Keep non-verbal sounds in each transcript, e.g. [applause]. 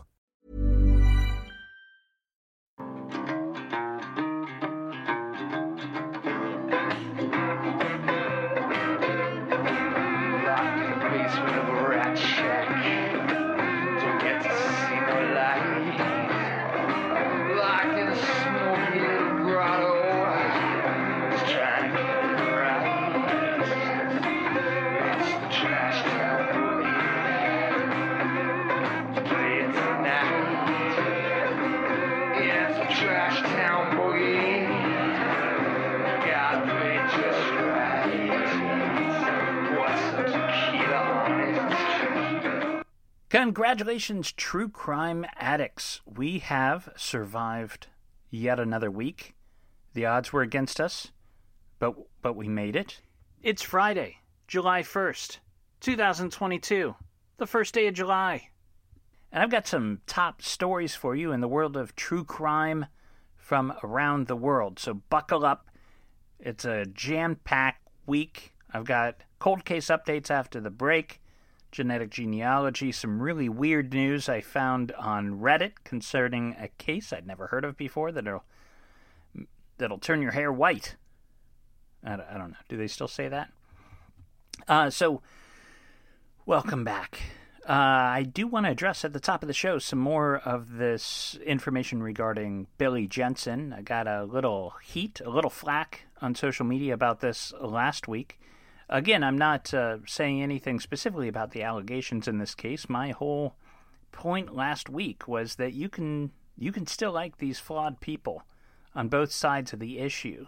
basement Congratulations, true crime addicts. We have survived yet another week. The odds were against us, but but we made it. It's Friday, July 1st, 2022, the first day of July. And I've got some top stories for you in the world of true crime from around the world. So buckle up. It's a jam-packed week. I've got cold case updates after the break genetic genealogy, some really weird news I found on Reddit concerning a case I'd never heard of before that'll that'll turn your hair white. I, don't- I don't know. Do they still say that? Uh, so, welcome back. Uh, I do want to address at the top of the show some more of this information regarding Billy Jensen. I got a little heat, a little flack on social media about this last week. Again, I'm not uh, saying anything specifically about the allegations in this case. My whole point last week was that you can you can still like these flawed people on both sides of the issue.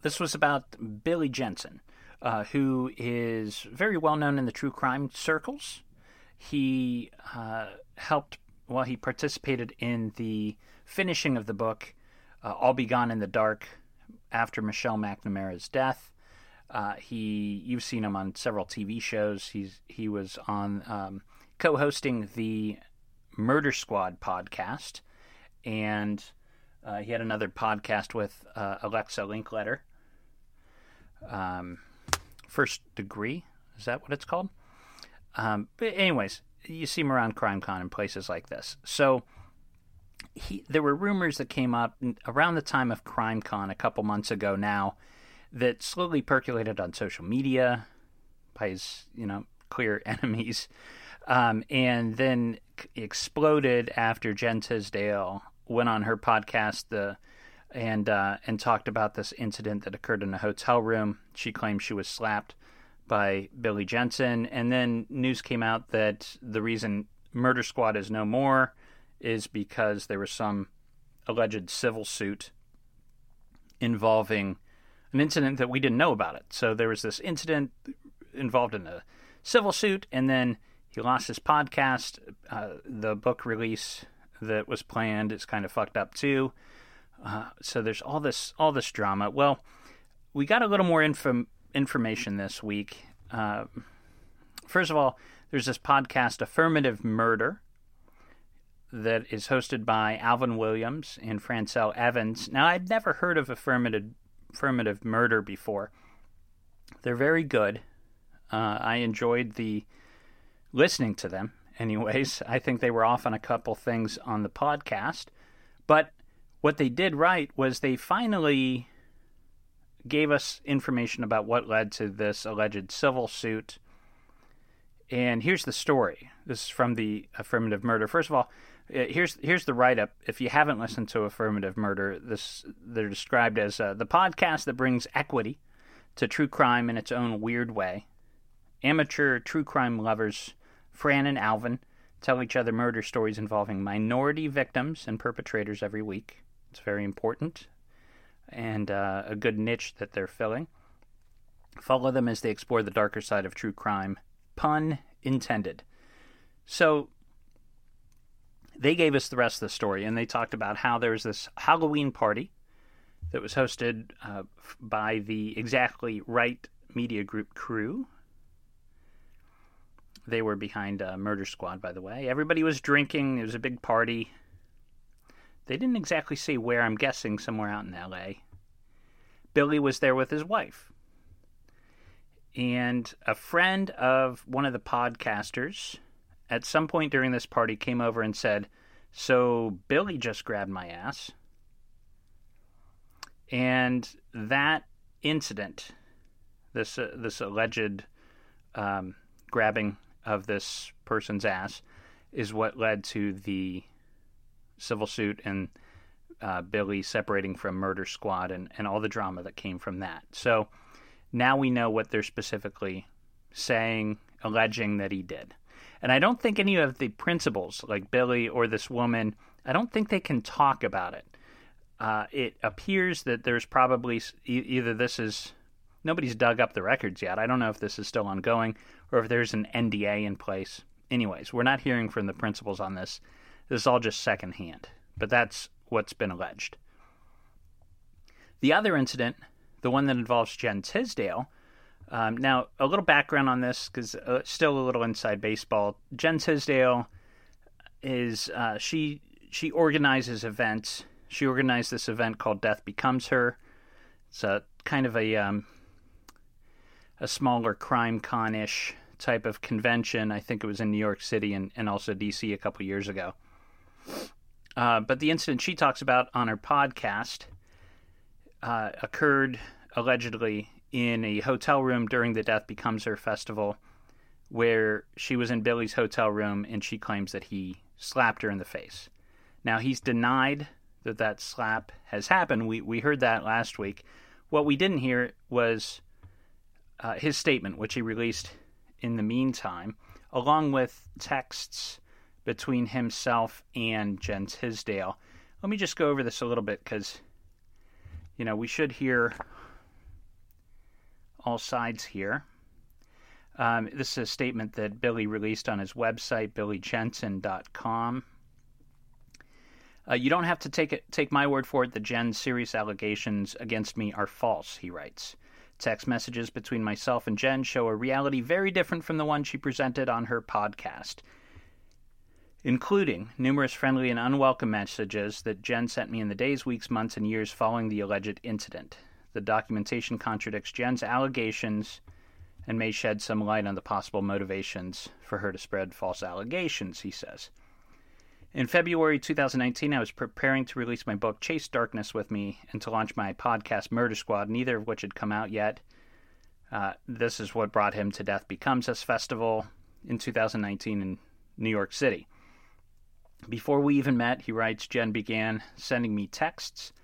This was about Billy Jensen, uh, who is very well known in the true crime circles. He uh, helped, well, he participated in the finishing of the book, uh, I'll Be Gone in the Dark, after Michelle McNamara's death. Uh, he, you've seen him on several TV shows. He's he was on um, co-hosting the Murder Squad podcast, and uh, he had another podcast with uh, Alexa Linkletter. Um, First Degree is that what it's called? Um, but anyways, you see him around CrimeCon and places like this. So he, there were rumors that came up around the time of CrimeCon a couple months ago now that slowly percolated on social media by his, you know, clear [laughs] enemies, um, and then exploded after Jen Tisdale went on her podcast the and uh, and talked about this incident that occurred in a hotel room. She claimed she was slapped by Billy Jensen, and then news came out that the reason Murder Squad is no more is because there was some alleged civil suit involving an incident that we didn't know about it. So there was this incident involved in a civil suit, and then he lost his podcast. Uh, the book release that was planned is kind of fucked up too. Uh, so there's all this all this drama. Well, we got a little more info- information this week. Uh, first of all, there's this podcast, Affirmative Murder, that is hosted by Alvin Williams and Francel Evans. Now, I'd never heard of Affirmative Affirmative Murder before. They're very good. Uh, I enjoyed the listening to them. Anyways, [laughs] I think they were off on a couple things on the podcast, but what they did right was they finally gave us information about what led to this alleged civil suit And here's the story. This is from the Affirmative Murder. First of all, here's here's the write up. If you haven't listened to Affirmative Murder, this they're described as uh, the podcast that brings equity to true crime in its own weird way. Amateur true crime lovers, Fran and Alvin, tell each other murder stories involving minority victims and perpetrators every week. It's very important and uh, a good niche that they're filling. Follow them as they explore the darker side of true crime. Pun intended. So they gave us the rest of the story, and they talked about how there was this Halloween party that was hosted uh, by the Exactly Right Media Group crew. They were behind Murder Squad, by the way. Everybody was drinking. It was a big party. They didn't exactly say where. I'm guessing somewhere out in L.A. Billy was there with his wife. And a friend of one of the podcasters at some point during this party came over and said, So Billy just grabbed my ass. And that incident, this, uh, this alleged um, grabbing of this person's ass, is what led to the civil suit and uh, Billy separating from Murder Squad and, and all the drama that came from that. So now we know what they're specifically saying, alleging that he did. And I don't think any of the principals, like Billy or this woman, I don't think they can talk about it. Uh, it appears that there's probably e- either this is nobody's dug up the records yet. I don't know if this is still ongoing or if there's an NDA in place. Anyways, we're not hearing from the principals on this. This is all just secondhand, but that's what's been alleged. The other incident, the one that involves Jen Tisdale, um, now a little background on this because uh, still a little inside baseball. Jen Tisdale is uh, she she organizes events. She organized this event called Death Becomes Her. It's a kind of a um, a smaller crime con ish type of convention. I think it was in New York City and, and also DC a couple years ago. Uh, but the incident she talks about on her podcast uh, occurred allegedly in a hotel room during the Death Becomes Her festival, where she was in Billy's hotel room and she claims that he slapped her in the face. Now, he's denied that that slap has happened. We, we heard that last week. What we didn't hear was uh, his statement, which he released in the meantime, along with texts between himself and Jen Tisdale. Let me just go over this a little bit because, you know, we should hear all sides here. Um, this is a statement that Billy released on his website, billyjensen.com. Uh, you don't have to take it, take my word for it The Jen's serious allegations against me are false, he writes. Text messages between myself and Jen show a reality very different from the one she presented on her podcast including numerous friendly and unwelcome messages that Jen sent me in the days, weeks, months, and years following the alleged incident. The documentation contradicts Jen's allegations and may shed some light on the possible motivations for her to spread false allegations, he says. In February 2019, I was preparing to release my book Chase Darkness with Me and to launch my podcast Murder Squad, neither of which had come out yet. Uh, this is what brought him to Death Becomes Us Festival in 2019 in New York City. Before we even met, he writes, Jen began sending me texts.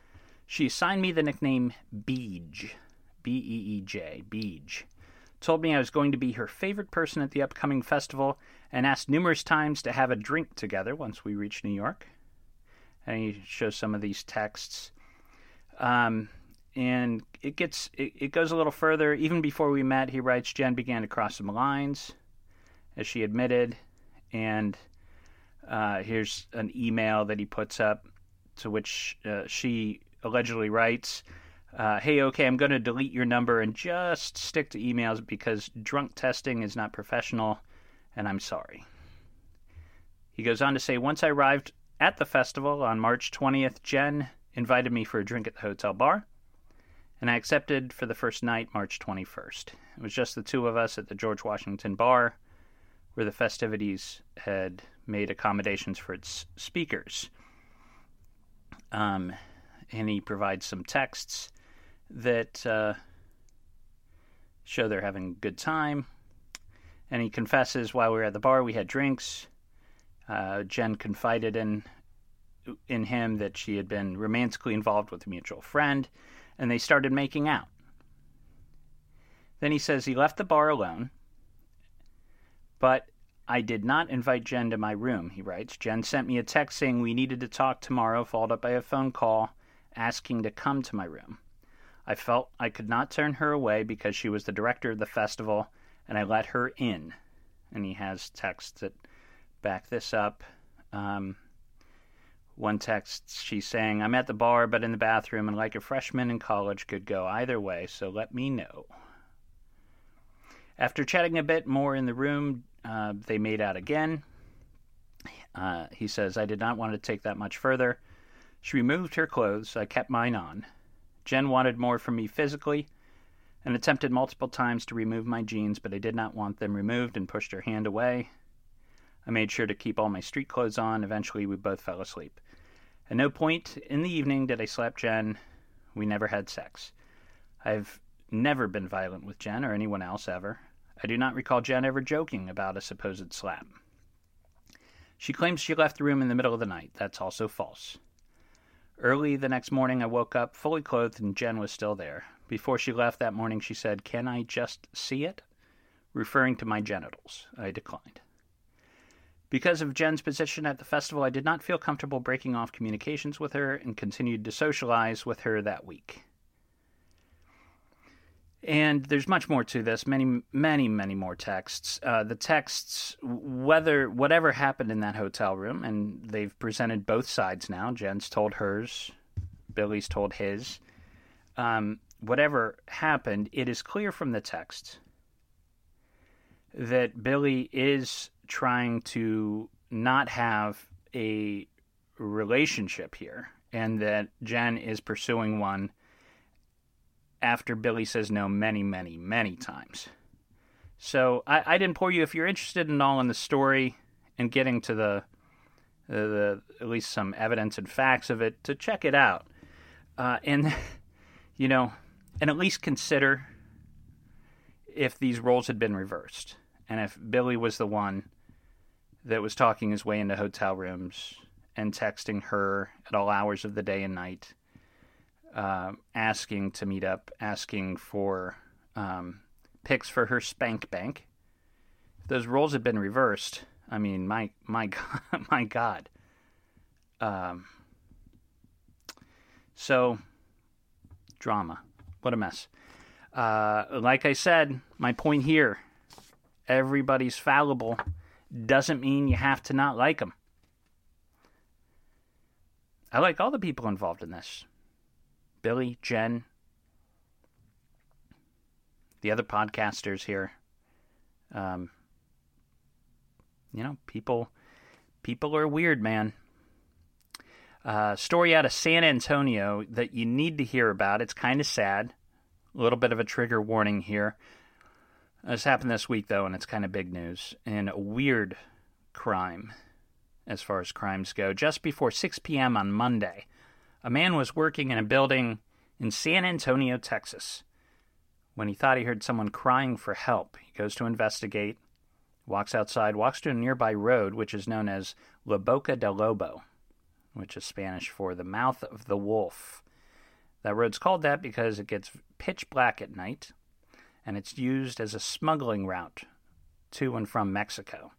She assigned me the nickname Beej, B E E J, Beej. Told me I was going to be her favorite person at the upcoming festival and asked numerous times to have a drink together once we reached New York. And he shows some of these texts. Um, and it gets it, it goes a little further. Even before we met, he writes, Jen began to cross some lines, as she admitted, and uh, here's an email that he puts up to which uh, she allegedly writes, uh, Hey, okay, I'm going to delete your number and just stick to emails because drunk testing is not professional, and I'm sorry. He goes on to say, Once I arrived at the festival on March 20th, Jen invited me for a drink at the hotel bar, and I accepted for the first night, March 21st. It was just the two of us at the George Washington bar where the festivities had made accommodations for its speakers. Um, and he provides some texts that uh, show they're having a good time. And he confesses while we were at the bar, we had drinks. Uh, Jen confided in in him that she had been romantically involved with a mutual friend, and they started making out. Then he says he left the bar alone, but I did not invite Jen to my room, he writes. Jen sent me a text saying we needed to talk tomorrow, followed up by a phone call asking to come to my room. I felt I could not turn her away because she was the director of the festival, and I let her in. And he has texts that back this up. Um, one text, she's saying, I'm at the bar, but in the bathroom, and like a freshman in college, could go either way, so let me know. After chatting a bit more in the room, uh, they made out again. Uh, he says, I did not want to take that much further. She removed her clothes. I kept mine on. Jen wanted more from me physically and attempted multiple times to remove my jeans, but I did not want them removed and pushed her hand away. I made sure to keep all my street clothes on. Eventually, we both fell asleep. At no point in the evening did I slap Jen. We never had sex. I've never been violent with Jen or anyone else ever. I do not recall Jen ever joking about a supposed slap. She claims she left the room in the middle of the night. That's also false. Early the next morning, I woke up fully clothed and Jen was still there. Before she left that morning, she said, Can I just see it? referring to my genitals. I declined. Because of Jen's position at the festival, I did not feel comfortable breaking off communications with her and continued to socialize with her that week. And there's much more to this, many, many, many more texts. Uh, the texts, whether whatever happened in that hotel room, and they've presented both sides now. Jen's told hers, Billy's told his. Um, whatever happened, it is clear from the text that Billy is trying to not have a relationship here, and that Jen is pursuing one after Billy says no many, many, many times. So I, I didn't pour you. If you're interested in all in the story and getting to the, the, the at least some evidence and facts of it, to check it out, uh, and [laughs] you know, and at least consider if these roles had been reversed, and if Billy was the one that was talking his way into hotel rooms and texting her at all hours of the day and night uh, asking to meet up, asking for um, picks for her spank bank. If those roles had been reversed, I mean, my my [laughs] God, my God. Um, so, drama. What a mess. Uh, like I said, my point here everybody's fallible doesn't mean you have to not like them. I like all the people involved in this. Billy, Jen, the other podcasters here. Um, you know, people people are weird, man. Uh, story out of San Antonio that you need to hear about. It's kind of sad. A little bit of a trigger warning here. This happened this week, though, and it's kind of big news. And a weird crime, as far as crimes go. Just before 6 p.m. on Monday, a man was working in a building in San Antonio, Texas. When he thought he heard someone crying for help, he goes to investigate, walks outside, walks to a nearby road, which is known as La Boca del Lobo, which is Spanish for the mouth of the wolf. That road's called that because it gets pitch black at night, and it's used as a smuggling route to and from Mexico.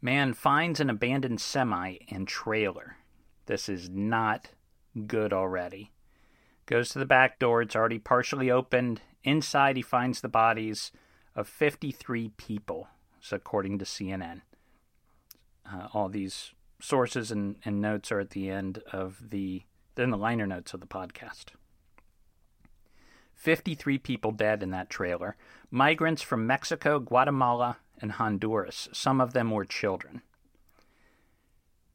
Man finds an abandoned semi and trailer. This is not good already. Goes to the back door, it's already partially opened. Inside, he finds the bodies of 53 people, so according to CNN. Uh, all these sources and, and notes are at the end of the, in the liner notes of the podcast. 53 people dead in that trailer. Migrants from Mexico, Guatemala, and Honduras. Some of them were children.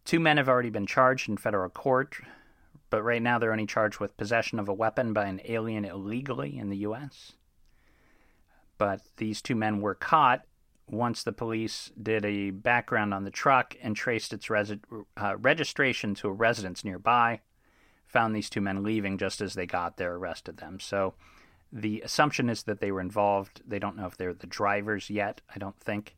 Two men have already been charged in federal court, but right now they're only charged with possession of a weapon by an alien illegally in the U.S. But these two men were caught once the police did a background on the truck and traced its resi- uh, registration to a residence nearby. Found these two men leaving just as they got there, arrested them. So The assumption is that they were involved. They don't know if they're the drivers yet, I don't think.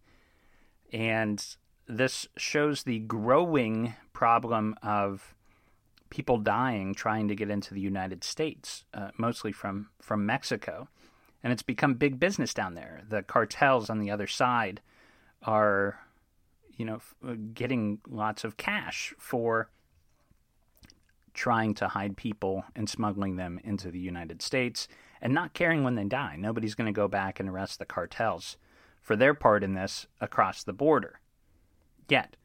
And this shows the growing problem of people dying trying to get into the United States, uh, mostly from, from Mexico. And it's become big business down there. The cartels on the other side are, you know, uh, getting lots of cash for trying to hide people and smuggling them into the United States and not caring when they die. Nobody's going to go back and arrest the cartels for their part in this across the border. Yet,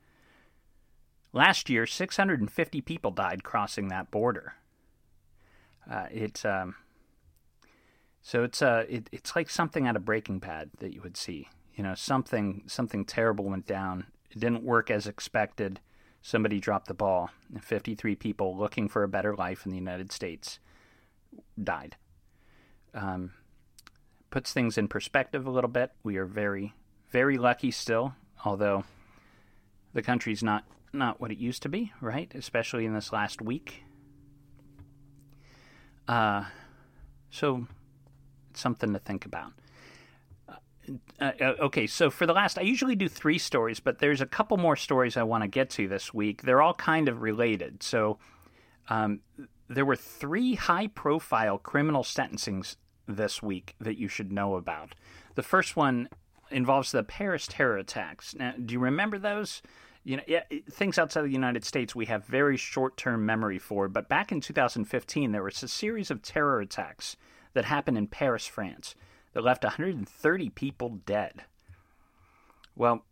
last year, 650 people died crossing that border. Uh, it, um, so it's uh, it, it's like something out of Breaking Bad that you would see. You know, something something terrible went down. It didn't work as expected somebody dropped the ball. 53 people looking for a better life in the United States died. Um, puts things in perspective a little bit. We are very, very lucky still, although the country's not, not what it used to be, right? Especially in this last week. Uh, so it's something to think about. Uh, uh, okay, so for the last, I usually do three stories, but there's a couple more stories I want to get to this week. They're all kind of related. So um, there were three high profile criminal sentencings this week that you should know about. The first one involves the Paris terror attacks. Now, do you remember those? You know, yeah, things outside of the United States we have very short term memory for, but back in 2015, there was a series of terror attacks that happened in Paris, France that left 130 people dead. Well,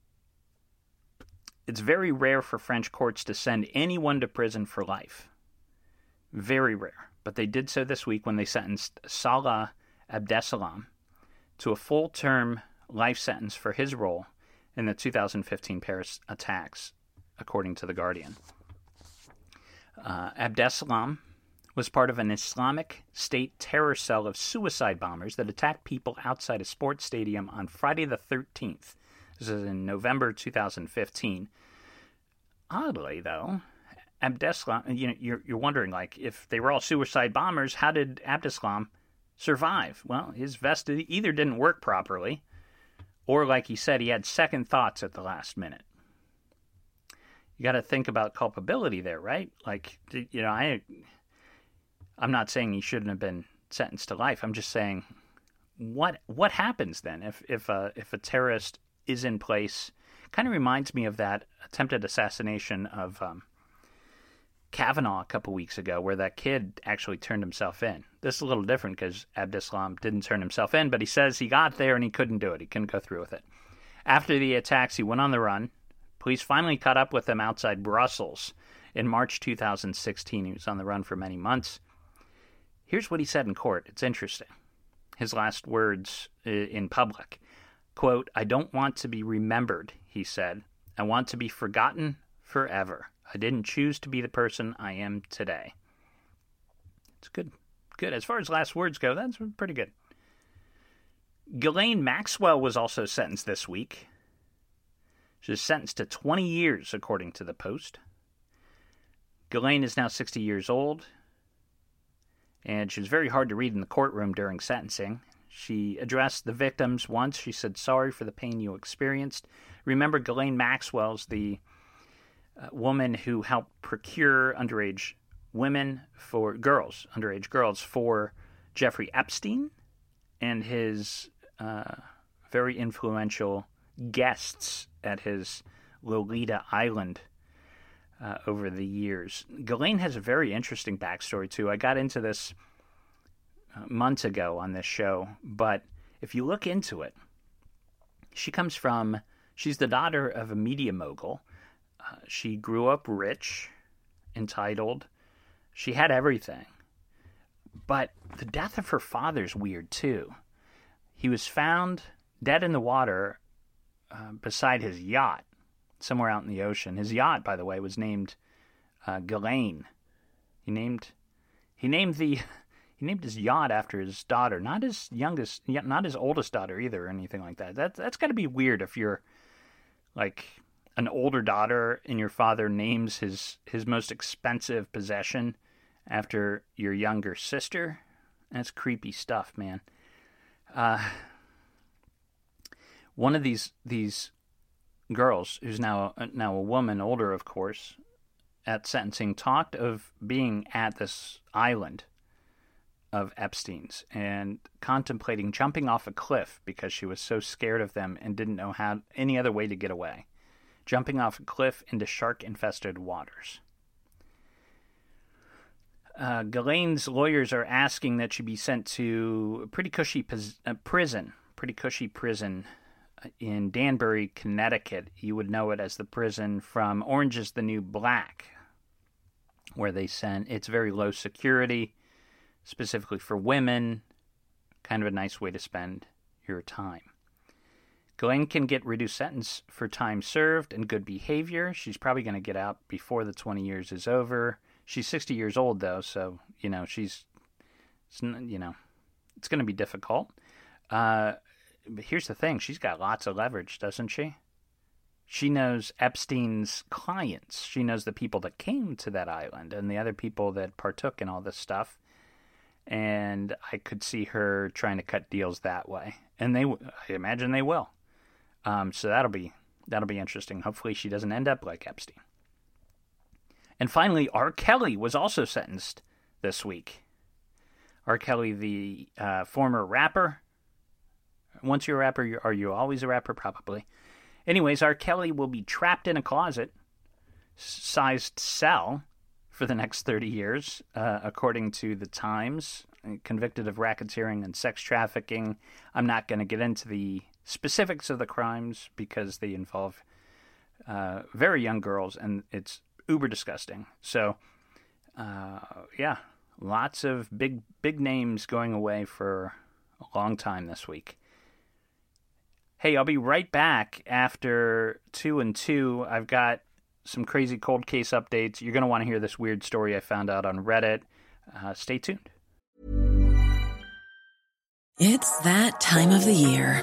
it's very rare for French courts to send anyone to prison for life. Very rare. But they did so this week when they sentenced Salah Abdeslam to a full term life sentence for his role in the 2015 Paris attacks, according to The Guardian. Uh, Abdeslam was part of an Islamic State terror cell of suicide bombers that attacked people outside a sports stadium on Friday the 13th. This is in November 2015. Oddly, though, Abdeslam, you know, you're, you're wondering, like, if they were all suicide bombers, how did Abdeslam survive? Well, his vest either didn't work properly, or, like he said, he had second thoughts at the last minute. You got to think about culpability there, right? Like, you know, I I'm not saying he shouldn't have been sentenced to life. I'm just saying what what happens then if if a if a terrorist is in place? Kind of reminds me of that attempted assassination of um, Kavanaugh a couple weeks ago, where that kid actually turned himself in. This is a little different because Abdeslam didn't turn himself in, but he says he got there and he couldn't do it. He couldn't go through with it. After the attacks, he went on the run. Police finally caught up with him outside Brussels in March 2016. He was on the run for many months. Here's what he said in court. It's interesting. His last words uh, in public. Quote, I don't want to be remembered, he said. I want to be forgotten forever. I didn't choose to be the person I am today. It's good. Good. As far as last words go, that's pretty good. Ghislaine Maxwell was also sentenced this week. She was sentenced to 20 years, according to the Post. Ghislaine is now 60 years old and she was very hard to read in the courtroom during sentencing. She addressed the victims once. She said, Sorry for the pain you experienced. Remember, Ghislaine Maxwell's the woman who helped procure underage women for girls, underage girls, for Jeffrey Epstein and his uh, very influential guests at his Lolita Island uh, over the years. Ghislaine has a very interesting backstory, too. I got into this uh, months ago on this show, but if you look into it, she comes from, she's the daughter of a media mogul. She grew up rich, entitled. She had everything. But the death of her father's weird, too. He was found dead in the water uh, beside his yacht somewhere out in the ocean. His yacht, by the way, was named uh, Ghislaine. He named he named the [laughs] he named his yacht after his daughter, not his youngest, not his oldest daughter either, or anything like that. That that's got to be weird if you're like an older daughter and your father names his his most expensive possession after your younger sister. That's creepy stuff, man. Uh, one of these these girls, who's now now a woman, older of course, at sentencing, talked of being at this island of Epstein's and contemplating jumping off a cliff because she was so scared of them and didn't know how any other way to get away. Jumping off a cliff into shark infested waters. Uh, Ghislaine's lawyers are asking that she be sent to a pretty cushy pos- uh, prison, pretty cushy prison uh, in Danbury, Connecticut. You would know it as the prison from Orange is the New Black, where they send. It's very low security specifically for women. Kind of a nice way to spend your time. Ghislaine can get reduced sentence for time served and good behavior. She's probably going to get out before the 20 years is over. She's 60 years old though, so you know she's, you know, it's going to be difficult. Uh, but here's the thing: she's got lots of leverage, doesn't she? She knows Epstein's clients. She knows the people that came to that island and the other people that partook in all this stuff and I could see her trying to cut deals that way. And they, I imagine they will. Um, so that'll be that'll be interesting. Hopefully, she doesn't end up like Epstein. And finally, R. Kelly was also sentenced this week. R. Kelly, the uh, former rapper. Once you're a rapper, are you always a rapper? Probably. Anyways, R. Kelly will be trapped in a closet sized cell for the next 30 years, uh, according to the Times, convicted of racketeering and sex trafficking. I'm not going to get into the specifics of the crimes because they involve uh, very young girls and it's uber disgusting. So, uh, yeah, lots of big, big names going away for a long time this week. Hey, I'll be right back after two and two. I've got some crazy cold case updates. You're going to want to hear this weird story I found out on Reddit. Uh, stay tuned. It's that time of the year.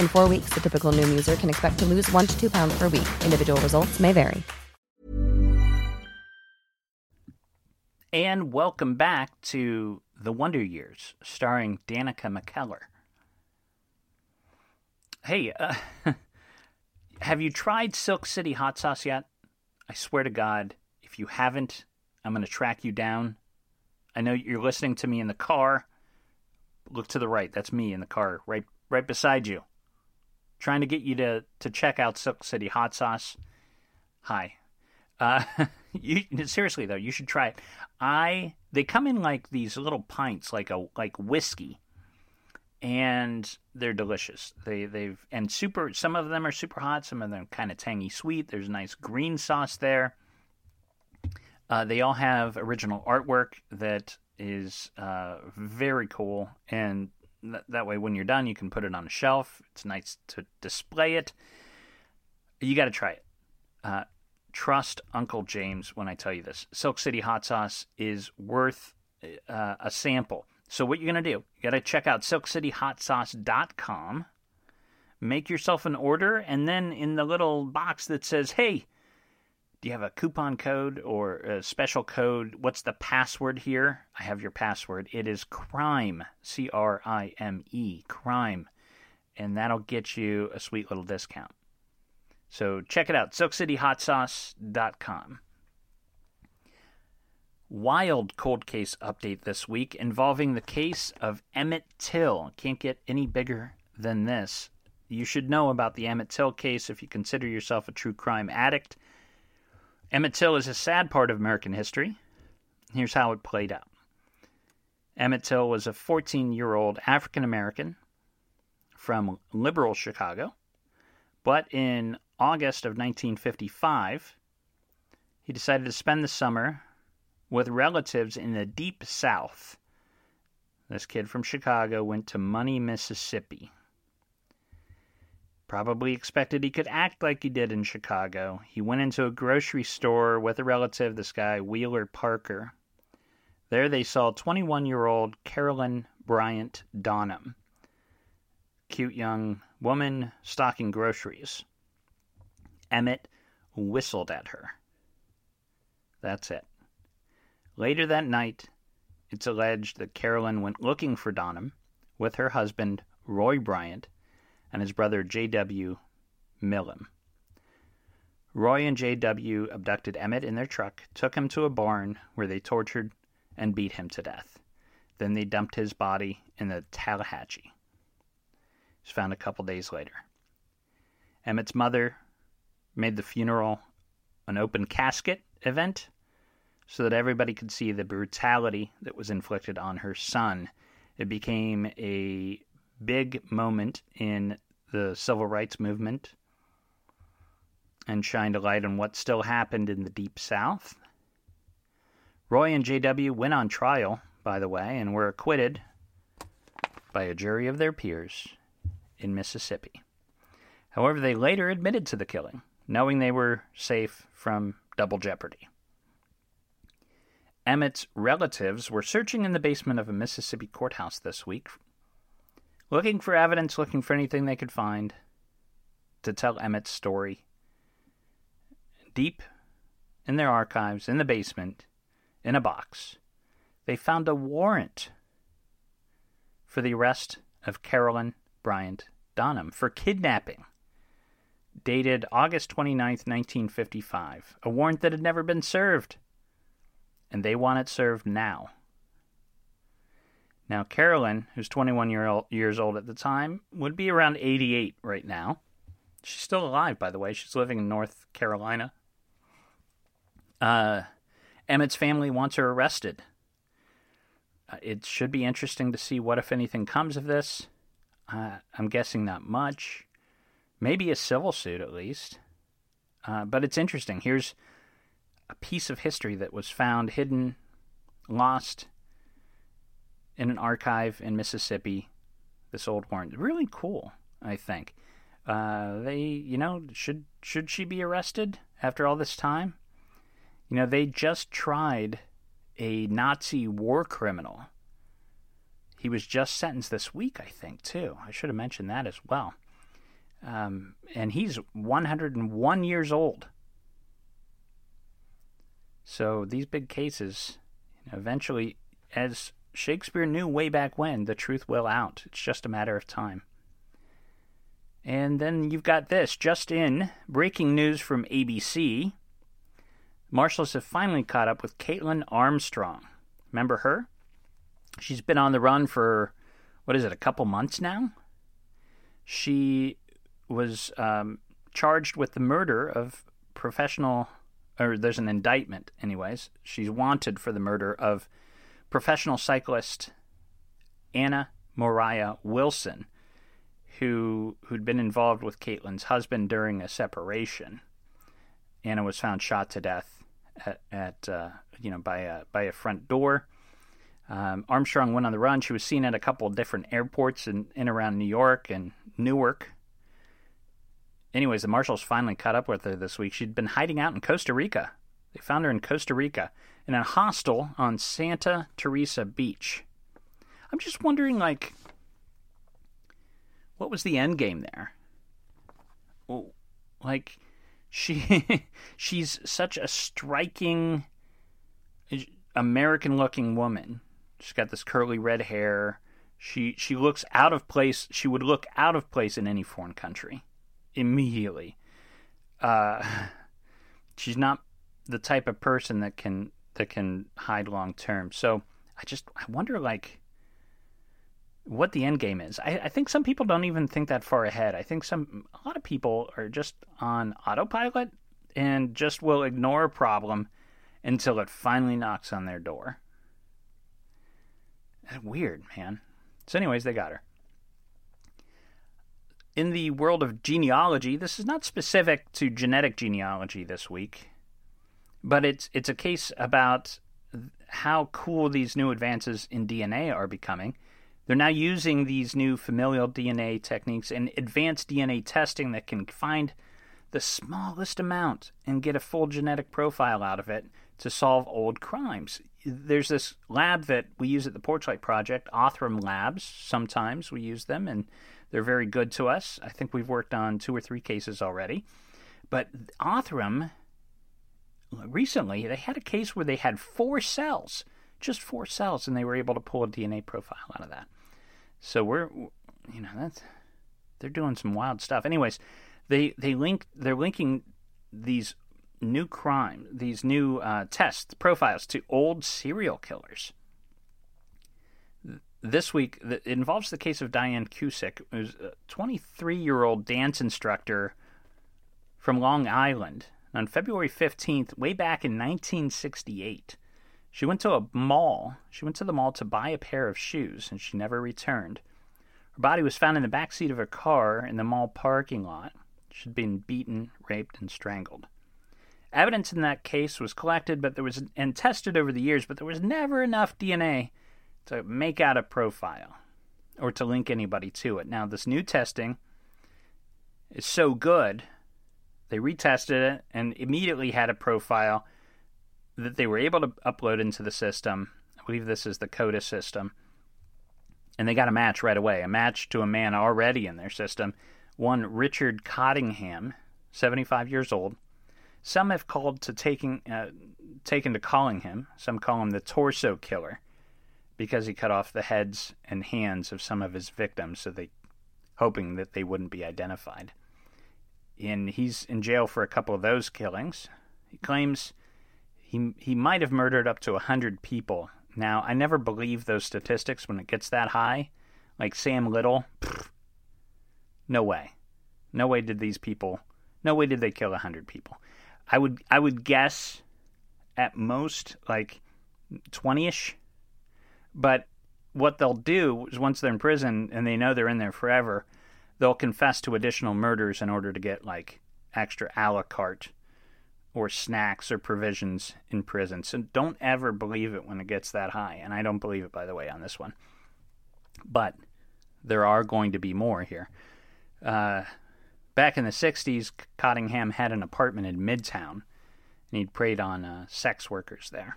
In four weeks, the typical Noom user can expect to lose one to two pounds per week. Individual results may vary. And welcome back to The Wonder Years, starring Danica McKellar. Hey, uh, [laughs] have you tried Silk City hot sauce yet? I swear to God, if you haven't, I'm going to track you down. I know you're listening to me in the car. Look to the right. That's me in the car, right, right beside you. Trying to get you to to check out Silk City hot sauce. Hi. Uh, [laughs] you, seriously though, you should try it. I they come in like these little pints, like a like whiskey, and they're delicious. They they've and super. Some of them are super hot. Some of them kind of tangy sweet. There's nice green sauce there. Uh, they all have original artwork that is uh, very cool, and th- that way, when you're done, you can put it on a shelf. It's nice to display it. You got to try it. Uh, trust Uncle James when I tell you this. Silk City hot sauce is worth uh, a sample. So what you're going to do, you got to check out silkcityhotsauce.com. Make yourself an order and then in the little box that says, "Hey, do you have a coupon code or a special code? What's the password here? I have your password. It is crime, C R I M E, crime. And that'll get you a sweet little discount. So check it out, silkcityhotsauce.com. Wild cold case update this week involving the case of Emmett Till. Can't get any bigger than this. You should know about the Emmett Till case if you consider yourself a true crime addict. Emmett Till is a sad part of American history. Here's how it played out Emmett Till was a 14 year old African American from liberal Chicago, but in August of 1955, he decided to spend the summer with relatives in the deep south. This kid from Chicago went to Money, Mississippi. Probably expected he could act like he did in Chicago. He went into a grocery store with a relative, this guy, Wheeler Parker. There they saw 21 year old Carolyn Bryant Donham. Cute young woman stocking groceries. Emmett whistled at her. That's it. Later that night, it's alleged that Carolyn went looking for Donham with her husband, Roy Bryant, and his brother J.W. Milam. Roy and J.W. abducted Emmett in their truck, took him to a barn where they tortured and beat him to death. Then they dumped his body in the Tallahatchie. He was found a couple days later. Emmett's mother made the funeral an open casket event so that everybody could see the brutality that was inflicted on her son. It became a big moment in the civil rights movement and shined a light on what still happened in the Deep South. Roy and JW went on trial, by the way, and were acquitted by a jury of their peers in Mississippi. However, they later admitted to the killing, knowing they were safe from double jeopardy. Emmett's relatives were searching in the basement of a Mississippi courthouse this week looking for evidence, looking for anything they could find to tell Emmett's story. Deep in their archives, in the basement, in a box, they found a warrant for the arrest of Carolyn Bryant Donham for kidnapping, dated August 29, 1955, a warrant that had never been served. And they want it served now. Now, Carolyn, who's 21 year old, years old at the time, would be around 88 right now. She's still alive, by the way. She's living in North Carolina. Uh, Emmett's family wants her arrested. Uh, it should be interesting to see what, if anything, comes of this. Uh, I'm guessing not much. Maybe a civil suit, at least. Uh, but it's interesting. Here's a piece of history that was found hidden, lost, in an archive in Mississippi. This old warrant, really cool. I think. Uh, they, you know, should should she be arrested after all this time? You know, they just tried a Nazi war criminal. He was just sentenced this week, I think, too. I should have mentioned that as well. Um, and he's 101 years old. So these big cases, eventually, as Shakespeare knew way back when the truth will out. It's just a matter of time. And then you've got this just in breaking news from ABC. Marshals have finally caught up with Kaitlin Armstrong. Remember her? She's been on the run for, what is it, a couple months now? She was um, charged with the murder of professional, or there's an indictment, anyways. She's wanted for the murder of professional cyclist Anna Moriah Wilson, who who'd been involved with Kaitlin's husband during a separation. Anna was found shot to death at, at uh, you know by a by a front door. Um, Armstrong went on the run. She was seen at a couple of different airports in, in around New York and Newark. Anyways, the marshals finally caught up with her this week. She'd been hiding out in Costa Rica. They found her in Costa Rica in a hostel on Santa Teresa Beach. I'm just wondering, like, what was the end game there? Well, like, she [laughs] she's such a striking American-looking woman. She's got this curly red hair. She she looks out of place. She would look out of place in any foreign country immediately. Uh, [laughs] she's not the type of person that can that can hide long term. So I just I wonder like what the end game is. I, I think some people don't even think that far ahead. I think some a lot of people are just on autopilot and just will ignore a problem until it finally knocks on their door. That's Weird, man. So, anyways, they got her. In the world of genealogy, this is not specific to genetic genealogy this week, but it's it's a case about how cool these new advances in DNA are becoming. They're now using these new familial DNA techniques and advanced DNA testing that can find the smallest amount and get a full genetic profile out of it to solve old crimes. There's this lab that we use at the Porchlight Project, Othram Labs. Sometimes we use them, and they're very good to us. I think we've worked on two or three cases already. But Othram, recently, they had a case where they had four cells, just four cells, and they were able to pull a DNA profile out of that. So we're, you know, that's they're doing some wild stuff. Anyways, they they link they're linking these new crime, these new uh, tests, profiles to old serial killers. This week, it involves the case of Diane Cusick, who's a 23 year old dance instructor from Long Island. On February 15th, way back in 1968, she went to a mall. She went to the mall to buy a pair of shoes, and she never returned. Her body was found in the back seat of her car in the mall parking lot. She'd been beaten, raped, and strangled. Evidence in that case was collected, but there was and tested over the years, but there was never enough DNA to make out a profile or to link anybody to it. Now, this new testing is so good, they retested it and immediately had a profile that they were able to upload into the system. I believe this is the CODIS system. And they got a match right away, a match to a man already in their system, one Richard Cottingham, 75 years old, some have called to taking uh, taken to calling him. Some call him the torso killer because he cut off the heads and hands of some of his victims, so they hoping that they wouldn't be identified. And he's in jail for a couple of those killings. He claims he he might have murdered up to a hundred people. Now I never believe those statistics when it gets that high. Like Sam Little, pfft, no way, no way did these people, no way did they kill a hundred people. I would I would guess at most like 20ish. But what they'll do is once they're in prison and they know they're in there forever, they'll confess to additional murders in order to get like extra a la carte or snacks or provisions in prison. So don't ever believe it when it gets that high. And I don't believe it, by the way, on this one. But there are going to be more here. Uh, Back in the 60s, Cottingham had an apartment in Midtown, and he'd preyed on uh, sex workers there.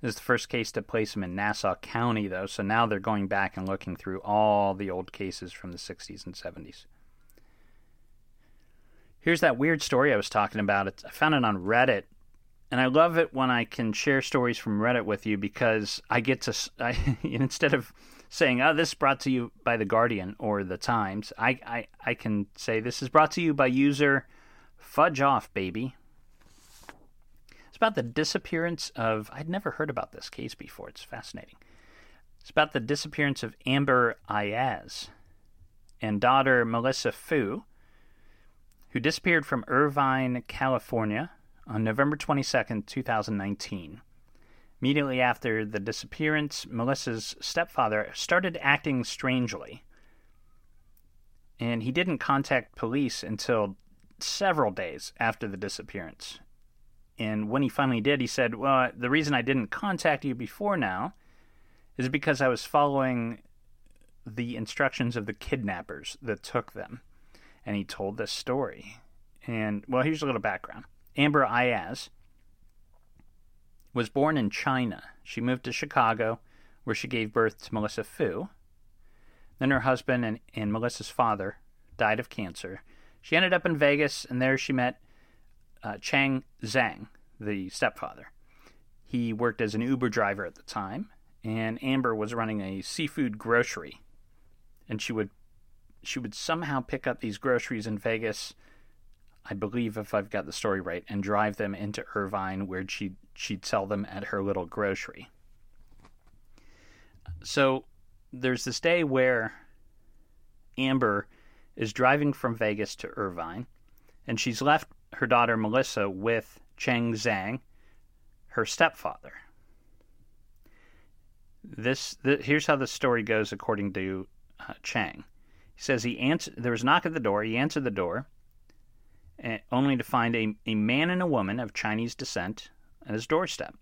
This is the first case to place him in Nassau County, though, so now they're going back and looking through all the old cases from the 60s and 70s. Here's that weird story I was talking about. It's, I found it on Reddit. and I love it when I can share stories from Reddit with you because I get to I, [laughs] instead of saying, "Oh, this is brought to you by the Guardian or the Times," I I, I can say this is brought to you by user Fudge Off Baby. It's about the disappearance of I'd never heard about this case before. It's fascinating. It's about the disappearance of Amber Ayaz and daughter Melissa Fu, who disappeared from Irvine, California on November 22nd, 2019. Immediately after the disappearance, Melissa's stepfather started acting strangely. And he didn't contact police until several days after the disappearance. And when he finally did, he said, Well, the reason I didn't contact you before now is because I was following the instructions of the kidnappers that took them. And he told this story. And, well, here's a little background Amber Ayaz was born in China. She moved to Chicago, where she gave birth to Melissa Fu. Then her husband and, and Melissa's father died of cancer. She ended up in Vegas, and there she met uh, Chang Zhang, the stepfather. He worked as an Uber driver at the time, and Amber was running a seafood grocery. And she would she would somehow pick up these groceries in Vegas, I believe if I've got the story right, and drive them into Irvine where she'd she'd sell them at her little grocery. So there's this day where Amber is driving from Vegas to Irvine, and she's left her daughter Melissa with Chang Zhang, her stepfather. This the, here's how the story goes according to uh, Chang. He says he answered. There was a knock at the door. He answered the door, eh, only to find a, a man and a woman of Chinese descent at his doorstep.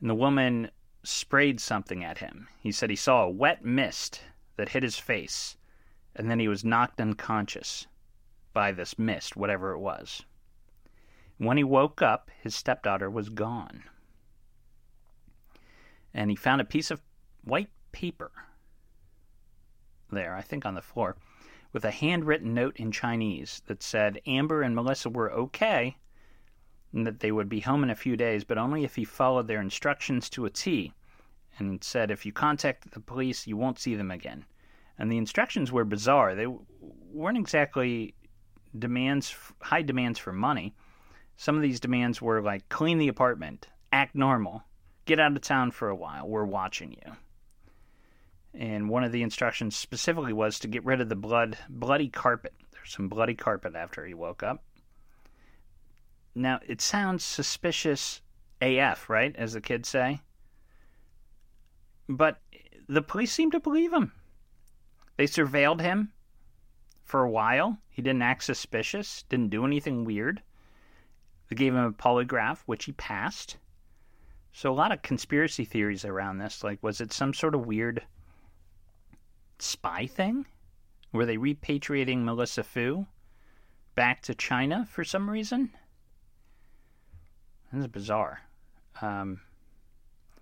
And the woman sprayed something at him. He said he saw a wet mist that hit his face, and then he was knocked unconscious by this mist, whatever it was. When he woke up, his stepdaughter was gone. And he found a piece of white paper there, I think on the floor, with a handwritten note in Chinese that said Amber and Melissa were okay and that they would be home in a few days, but only if he followed their instructions to a T, and said if you contact the police, you won't see them again. And the instructions were bizarre. They weren't exactly demands, high demands for money. Some of these demands were like clean the apartment, act normal, get out of town for a while, we're watching you. And one of the instructions specifically was to get rid of the blood, bloody carpet. There's some bloody carpet after he woke up. Now, it sounds suspicious AF, right? As the kids say. But the police seem to believe him. They surveilled him for a while. He didn't act suspicious, didn't do anything weird. They gave him a polygraph, which he passed. So, a lot of conspiracy theories around this. Like, was it some sort of weird spy thing? Were they repatriating Melissa Fu back to China for some reason? This is bizarre. Um,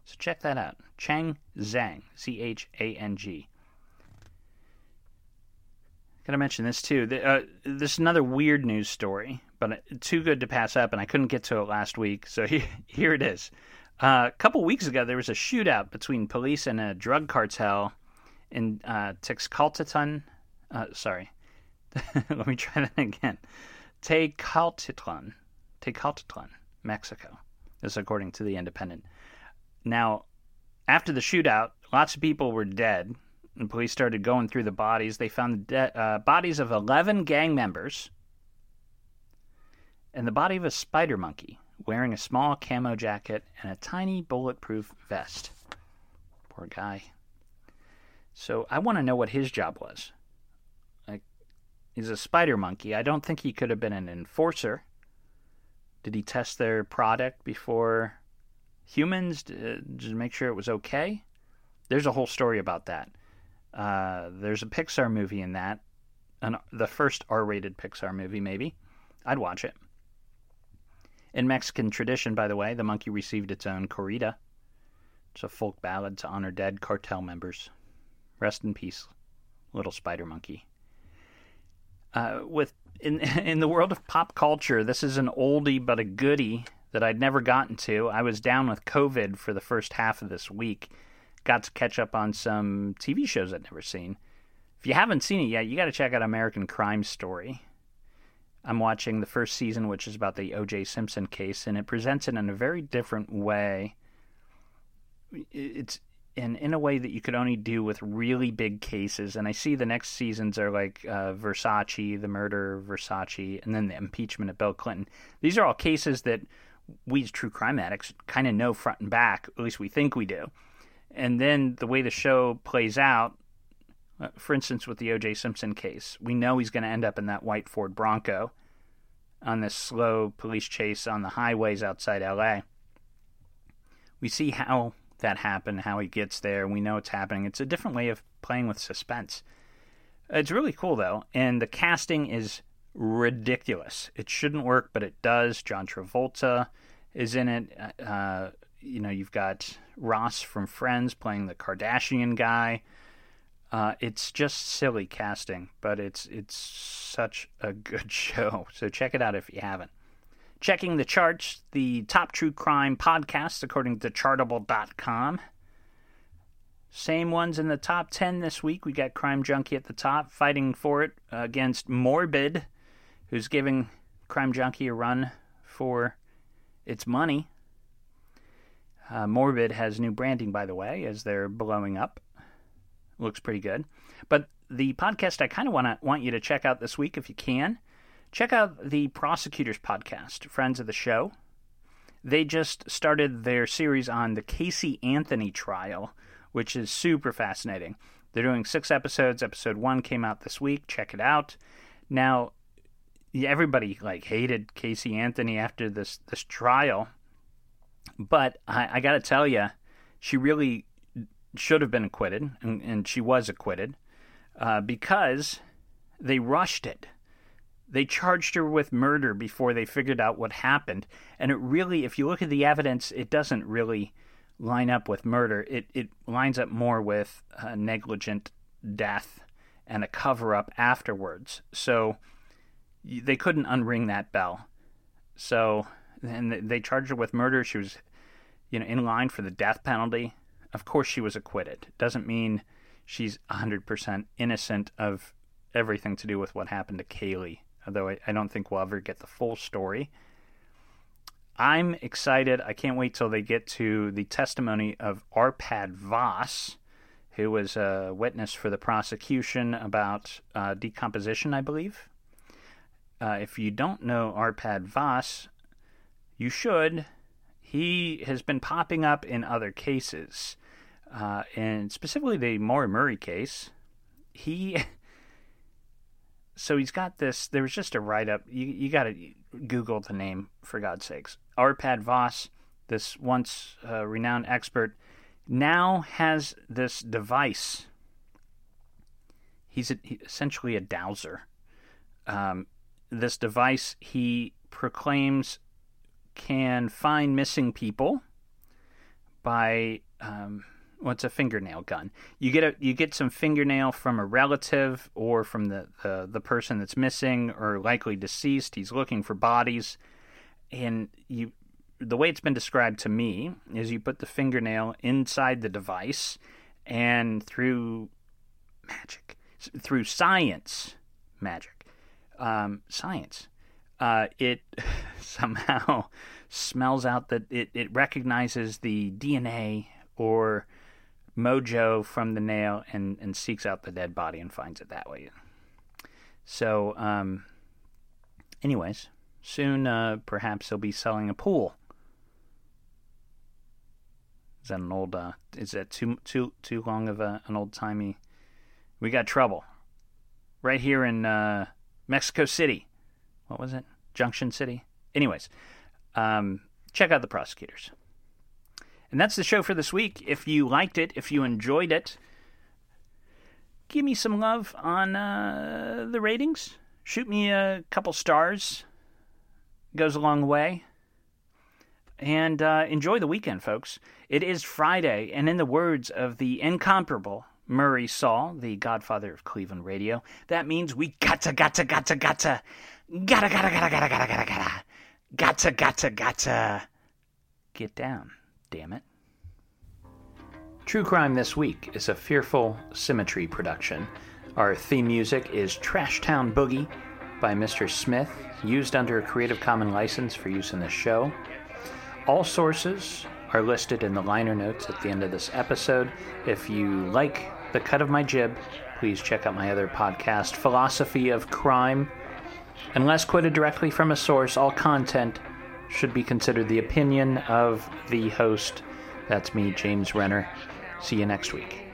so check that out. Chang Zhang, C H A N G. Gotta mention this too. The, uh, this is another weird news story, but too good to pass up, and I couldn't get to it last week, so [laughs] here, here it is. Uh, a couple weeks ago, there was a shootout between police and a drug cartel in uh. Uh, sorry, [laughs] let me try that again. Tecaltitlan, Tecaltitlan, Mexico. This, according to the Independent. Now, after the shootout, lots of people were dead, and police started going through the bodies. They found the de- uh, bodies of 11 gang members and the body of a spider monkey wearing a small camo jacket and a tiny bulletproof vest. Poor guy. So I want to know what his job was. Like, he's a spider monkey. I don't think he could have been an enforcer. Did he test their product before humans to, to make sure it was okay? There's a whole story about that. Uh, there's a Pixar movie in that, an, the first R-rated Pixar movie, maybe. I'd watch it. In Mexican tradition, by the way, the monkey received its own corrido. It's a folk ballad to honor dead cartel members. Rest in peace, little spider monkey. Uh, with in [laughs] in the world of pop culture, this is an oldie but a goodie. that I'd never gotten to. I was down with COVID for the first half of this week. Got to catch up on some TV shows I'd never seen. If you haven't seen it yet, you got to check out American Crime Story. I'm watching the first season, which is about the O.J. Simpson case, and it presents it in a very different way. It's in in a way that you could only do with really big cases. And I see the next seasons are like uh, Versace, the murder of Versace, and then the impeachment of Bill Clinton. These are all cases that we as true crime addicts kind of know front and back. At least we think we do. And then the way the show plays out, uh, for instance, with the O.J. Simpson case, we know he's going to end up in that white Ford Bronco on this slow police chase on the highways outside L.A. We see how that happened, how he gets there. We know it's happening. It's a different way of playing with suspense. It's really cool though, and the casting is ridiculous. It shouldn't work, but it does. John Travolta is in it. Uh, you know, you've got Ross from Friends playing the Kardashian guy. Uh, it's just silly casting, but it's it's such a good [laughs] show. So check it out if you haven't. Checking the charts, the top true crime podcasts according to chartable.com. Same ones in the top 10 this week. We got Crime Junkie at the top, fighting for it against Morbid, who's giving Crime Junkie a run for its money. Uh, Morbid has new branding, by the way, as they're blowing up. Looks pretty good. But the podcast I kind of want to want you to check out this week, if you can, check out the Prosecutors Podcast, friends of the show. They just started their series on the Casey Anthony trial, which is super fascinating. They're doing six episodes. Episode one came out this week. Check it out. Now, everybody like hated Casey Anthony after this this trial, but I, I got to tell you, she really should have been acquitted, and, and she was acquitted uh, because they rushed it. They charged her with murder before they figured out what happened. And it really, if you look at the evidence, it doesn't really line up with murder. It, it lines up more with negligent death and a cover up afterwards. So they couldn't unring that bell. So, and they charged her with murder. She was, you know, in line for the death penalty. Of course, she was acquitted. Doesn't mean she's 100% innocent of everything to do with what happened to Caylee although I, I don't think we'll ever get the full story. I'm excited. I can't wait till they get to the testimony of Arpad Vass, who was a witness for the prosecution about uh, decomposition, I believe. Uh, if you don't know Arpad Vass, you should. He has been popping up in other cases, uh, and specifically the Maura Murray case. He [laughs] so he's got this. There was just a write up. You you got to Google the name for God's sakes. Arpad Vass, this once uh, renowned expert, now has this device. He's a, essentially a dowser. Um, this device he proclaims can find missing people by um, what's a fingernail gun? You get a you get some fingernail from a relative or from the, the the person that's missing or likely deceased. He's looking for bodies, and you the way it's been described to me is you put the fingernail inside the device, and through magic, through science, magic, um, science, uh, it [laughs] somehow smells out that it, it recognizes the DNA or mojo from the nail and, and seeks out the dead body and finds it that way. So, um, anyways, soon uh, perhaps he'll be selling a pool. Is that an old? Uh, is that too too too long of a, an old timey? We got trouble right here in uh, Mexico City. What was it? Junction City. Anyways, um, check out the prosecutors. And that's the show for this week. If you liked it, if you enjoyed it, give me some love on uh, the ratings. Shoot me a couple stars. Goes a long way. And uh, enjoy the weekend, folks. It is Friday, and in the words of the incomparable Murray Saul, the godfather of Cleveland radio, that means we gotta, gotta, gotta, gotta, gotta, gotta, gotta, gotta, gotta, gotta, gotta, Gotcha, gotcha, gotcha. Get down, damn it. True Crime This Week is a Fearful Symmetry production. Our theme music is Trash Town Boogie by Mr. Smith, used under a Creative Commons license for use in the show. All sources are listed in the liner notes at the end of this episode. If you like the cut of my jib, please check out my other podcast, Philosophy of Crime. Unless quoted directly from a source, all content should be considered the opinion of the host. That's me, James Renner. See you next week.